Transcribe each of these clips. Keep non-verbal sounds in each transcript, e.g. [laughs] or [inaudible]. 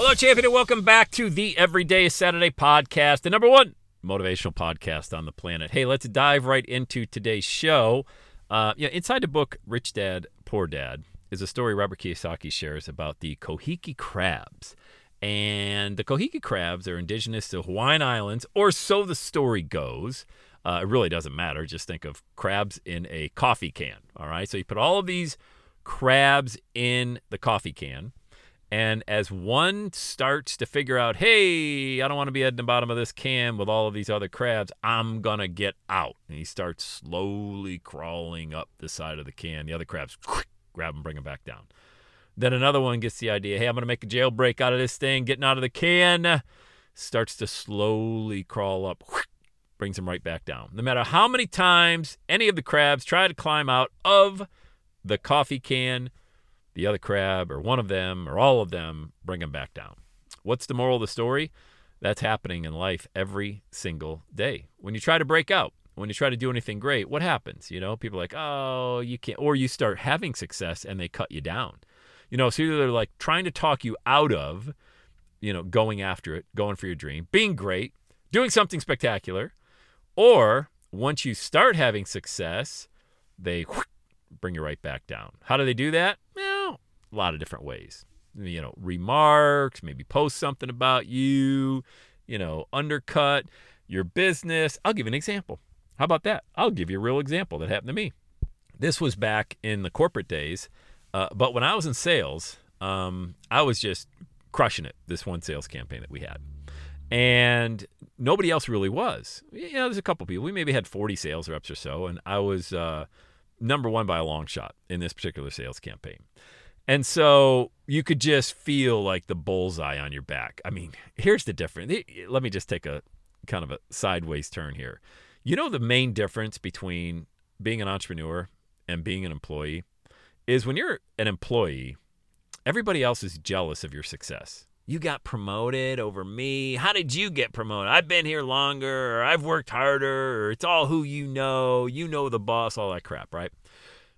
Hello, champion, and welcome back to the Everyday Saturday podcast, the number one motivational podcast on the planet. Hey, let's dive right into today's show. Uh, yeah, inside the book Rich Dad Poor Dad is a story Robert Kiyosaki shares about the Kohiki crabs. And the Kohiki crabs are indigenous to Hawaiian Islands, or so the story goes. Uh, it really doesn't matter. Just think of crabs in a coffee can. All right. So you put all of these crabs in the coffee can. And as one starts to figure out, hey, I don't want to be at the bottom of this can with all of these other crabs, I'm going to get out. And he starts slowly crawling up the side of the can. The other crabs grab him, bring him back down. Then another one gets the idea, hey, I'm going to make a jailbreak out of this thing, getting out of the can. Starts to slowly crawl up, brings him right back down. No matter how many times any of the crabs try to climb out of the coffee can, the other crab or one of them or all of them bring them back down. What's the moral of the story? That's happening in life every single day. When you try to break out, when you try to do anything great, what happens? You know, people are like, oh, you can't, or you start having success and they cut you down. You know, so either they're like trying to talk you out of, you know, going after it, going for your dream, being great, doing something spectacular, or once you start having success, they bring you right back down. How do they do that? Well, a lot of different ways. You know, remarks, maybe post something about you, you know, undercut your business. I'll give you an example. How about that? I'll give you a real example that happened to me. This was back in the corporate days, uh, but when I was in sales, um, I was just crushing it. This one sales campaign that we had, and nobody else really was. You know, there's a couple people. We maybe had 40 sales reps or so, and I was. Uh, number one by a long shot in this particular sales campaign. And so you could just feel like the bullseye on your back. I mean, here's the difference. Let me just take a kind of a sideways turn here. You know, the main difference between being an entrepreneur and being an employee is when you're an employee, everybody else is jealous of your success. You got promoted over me. How did you get promoted? I've been here longer, or I've worked harder, or it's all who you know. You know the boss, all that crap, right?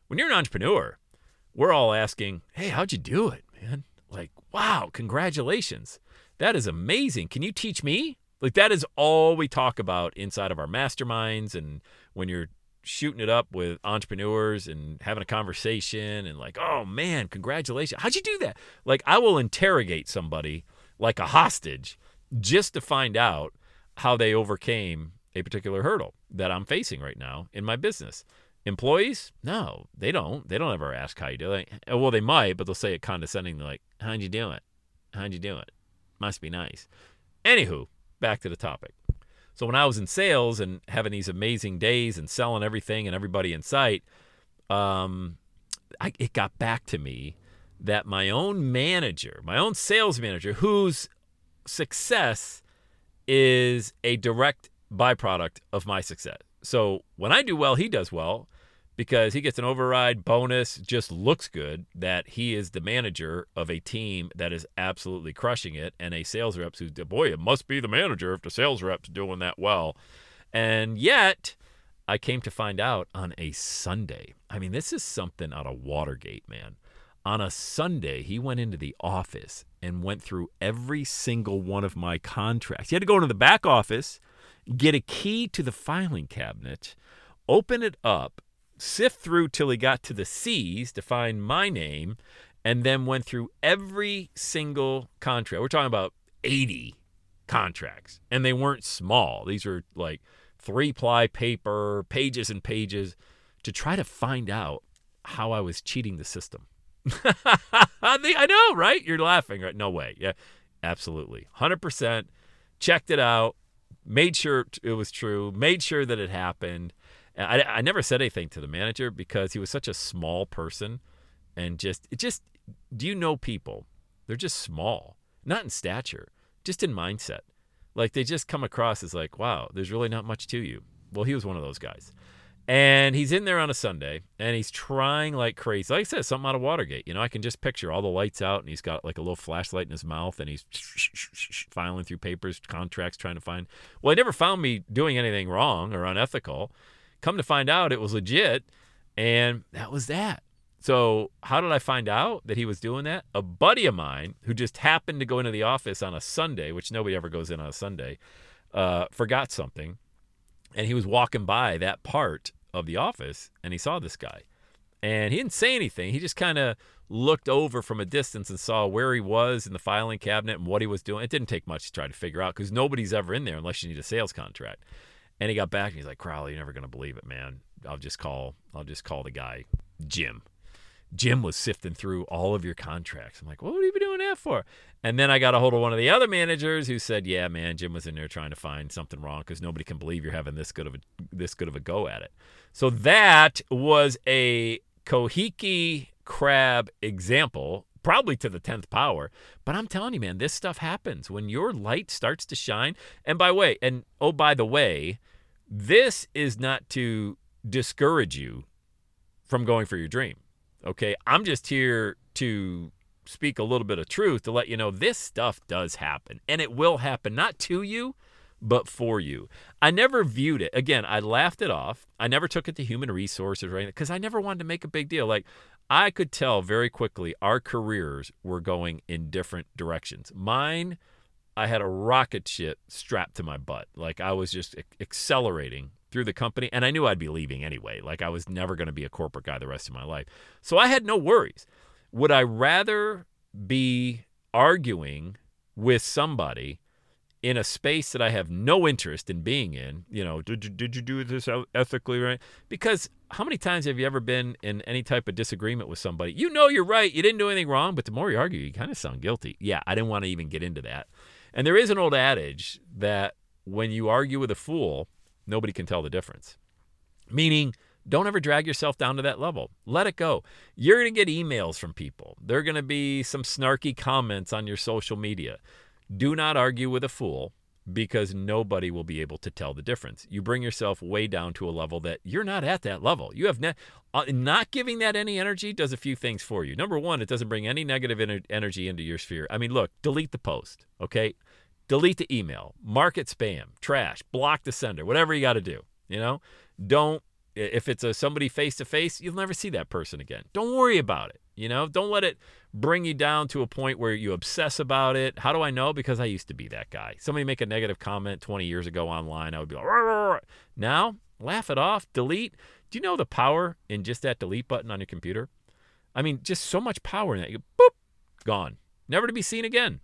When you're an entrepreneur, we're all asking, hey, how'd you do it, man? Like, wow, congratulations. That is amazing. Can you teach me? Like, that is all we talk about inside of our masterminds. And when you're shooting it up with entrepreneurs and having a conversation and like, oh man, congratulations. How'd you do that? Like, I will interrogate somebody like a hostage just to find out how they overcame a particular hurdle that I'm facing right now in my business. Employees, no, they don't. They don't ever ask how you do it. Well, they might, but they'll say it condescendingly, like, how'd you do it? How'd you do it? Must be nice. Anywho, back to the topic. So when I was in sales and having these amazing days and selling everything and everybody in sight, um, I, it got back to me that my own manager, my own sales manager, whose success is a direct byproduct of my success. So when I do well, he does well because he gets an override bonus, just looks good that he is the manager of a team that is absolutely crushing it, and a sales rep who's, boy, it must be the manager if the sales rep's doing that well. And yet, I came to find out on a Sunday. I mean, this is something out of Watergate, man. On a Sunday, he went into the office and went through every single one of my contracts. He had to go into the back office, get a key to the filing cabinet, open it up, sift through till he got to the C's to find my name, and then went through every single contract. We're talking about 80 contracts, and they weren't small. These were like three ply paper, pages and pages to try to find out how I was cheating the system. [laughs] I know, right? You're laughing, right? No way. Yeah, absolutely. 100%. Checked it out, made sure it was true, made sure that it happened. I, I never said anything to the manager because he was such a small person and just, it just, do you know people? They're just small, not in stature, just in mindset. Like they just come across as like, wow, there's really not much to you. Well, he was one of those guys. And he's in there on a Sunday and he's trying like crazy. Like I said, something out of Watergate. You know, I can just picture all the lights out and he's got like a little flashlight in his mouth and he's [laughs] filing through papers, contracts, trying to find. Well, he never found me doing anything wrong or unethical. Come to find out, it was legit. And that was that. So, how did I find out that he was doing that? A buddy of mine who just happened to go into the office on a Sunday, which nobody ever goes in on a Sunday, uh, forgot something. And he was walking by that part of the office and he saw this guy. And he didn't say anything. He just kind of looked over from a distance and saw where he was in the filing cabinet and what he was doing. It didn't take much to try to figure out because nobody's ever in there unless you need a sales contract. And he got back and he's like, Crowley, you're never going to believe it, man. I'll just call, I'll just call the guy Jim. Jim was sifting through all of your contracts. I'm like, what would he be doing that for? And then I got a hold of one of the other managers who said, yeah, man, Jim was in there trying to find something wrong because nobody can believe you're having this good of a this good of a go at it. So that was a Cohique crab example, probably to the 10th power. But I'm telling you, man, this stuff happens when your light starts to shine. And by the way, and oh, by the way, this is not to discourage you from going for your dream. Okay. I'm just here to speak a little bit of truth to let you know this stuff does happen and it will happen, not to you, but for you. I never viewed it. Again, I laughed it off. I never took it to human resources or anything because I never wanted to make a big deal. Like, I could tell very quickly our careers were going in different directions. Mine, I had a rocket ship strapped to my butt. Like, I was just accelerating through the company, and I knew I'd be leaving anyway. Like, I was never going to be a corporate guy the rest of my life. So I had no worries. Would I rather be arguing with somebody in a space that I have no interest in being in, you know, did you, did you do this ethically right? Because how many times have you ever been in any type of disagreement with somebody? You know you're right, you didn't do anything wrong, but the more you argue, you kind of sound guilty. Yeah, I didn't want to even get into that. And there is an old adage that when you argue with a fool, nobody can tell the difference. Meaning, don't ever drag yourself down to that level. Let it go. You're going to get emails from people. There are going to be some snarky comments on your social media. Do not argue with a fool because nobody will be able to tell the difference. You bring yourself way down to a level that you're not at that level. You have ne- uh, not giving that any energy does a few things for you. Number one, it doesn't bring any negative ener- energy into your sphere. I mean, look, delete the post, okay? Delete the email, mark it spam, trash, block the sender, whatever you got to do. You know, don't if it's a somebody face to face, you'll never see that person again. Don't worry about it. You know, don't let it bring you down to a point where you obsess about it. How do I know? Because I used to be that guy. Somebody make a negative comment 20 years ago online, I would be like, Rrr, rrr. now laugh it off, delete. Do you know the power in just that delete button on your computer? I mean, just so much power in that. You boop, gone, never to be seen again.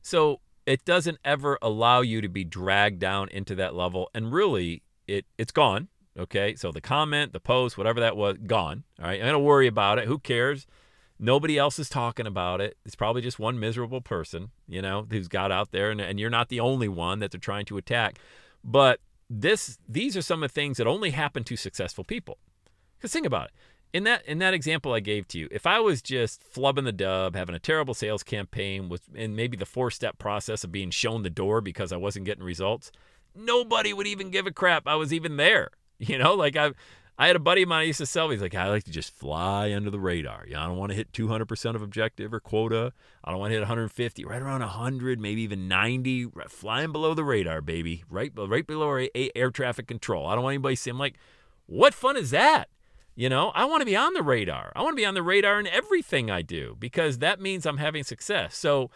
So it doesn't ever allow you to be dragged down into that level, and really, it it's gone Okay, so the comment, the post, whatever that was, gone. All right, I'm gonna worry about it. Who cares? Nobody else is talking about it. It's probably just one miserable person, you know, who's got out there, and, and you're not the only one that they're trying to attack. But this, these are some of the things that only happen to successful people. Because think about it. In that in that example I gave to you, if I was just flubbing the dub, having a terrible sales campaign with and maybe the four step process of being shown the door because I wasn't getting results, nobody would even give a crap I was even there. [laughs] You know, like I I had a buddy of mine I used to sell. He's like, I like to just fly under the radar. You I don't want to hit 200% of objective or quota. I don't want to hit 150, right around 100, maybe even 90, right, flying below the radar, baby, right, right below air traffic control. I don't want anybody seeing like, what fun is that? You know, I want to be on the radar. I want to be on the radar in everything I do because that means I'm having success. So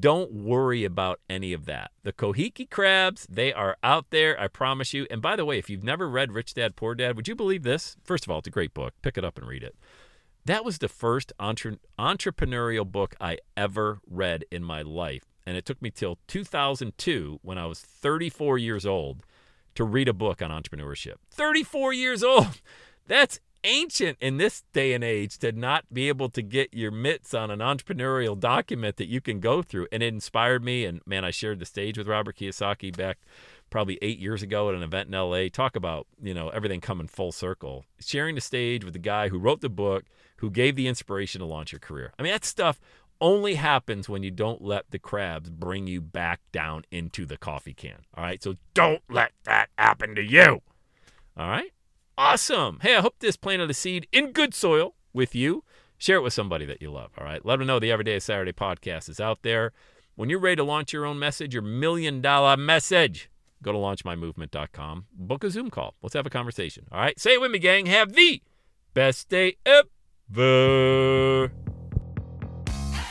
don't worry about any of that. The Cohique crabs, they are out there, I promise you. And by the way, if you've never read Rich Dad Poor Dad, would you believe this? First of all, it's a great book. Pick it up and read it. That was the first entre- entrepreneurial book I ever read in my life. And it took me till 2002, when I was 34 years old, to read a book on entrepreneurship. 34 years old. That's ancient in this day and age to not be able to get your mitts on an entrepreneurial document that you can go through. And it inspired me. And man, I shared the stage with Robert Kiyosaki back probably eight years ago at an event in LA. Talk about, you know, everything coming full circle. Sharing the stage with the guy who wrote the book, who gave the inspiration to launch your career. I mean, that stuff only happens when you don't let the crabs bring you back down into the coffee can. All right. So don't let that happen to you. All right. Awesome. Hey, I hope this planted a seed in good soil with you. Share it with somebody that you love. All right. Let them know the Everyday Saturday podcast is out there. When you're ready to launch your own message, your million dollar message, go to launchmymovement.com, book a Zoom call. Let's have a conversation. All right. Say it with me, gang. Have the best day ever.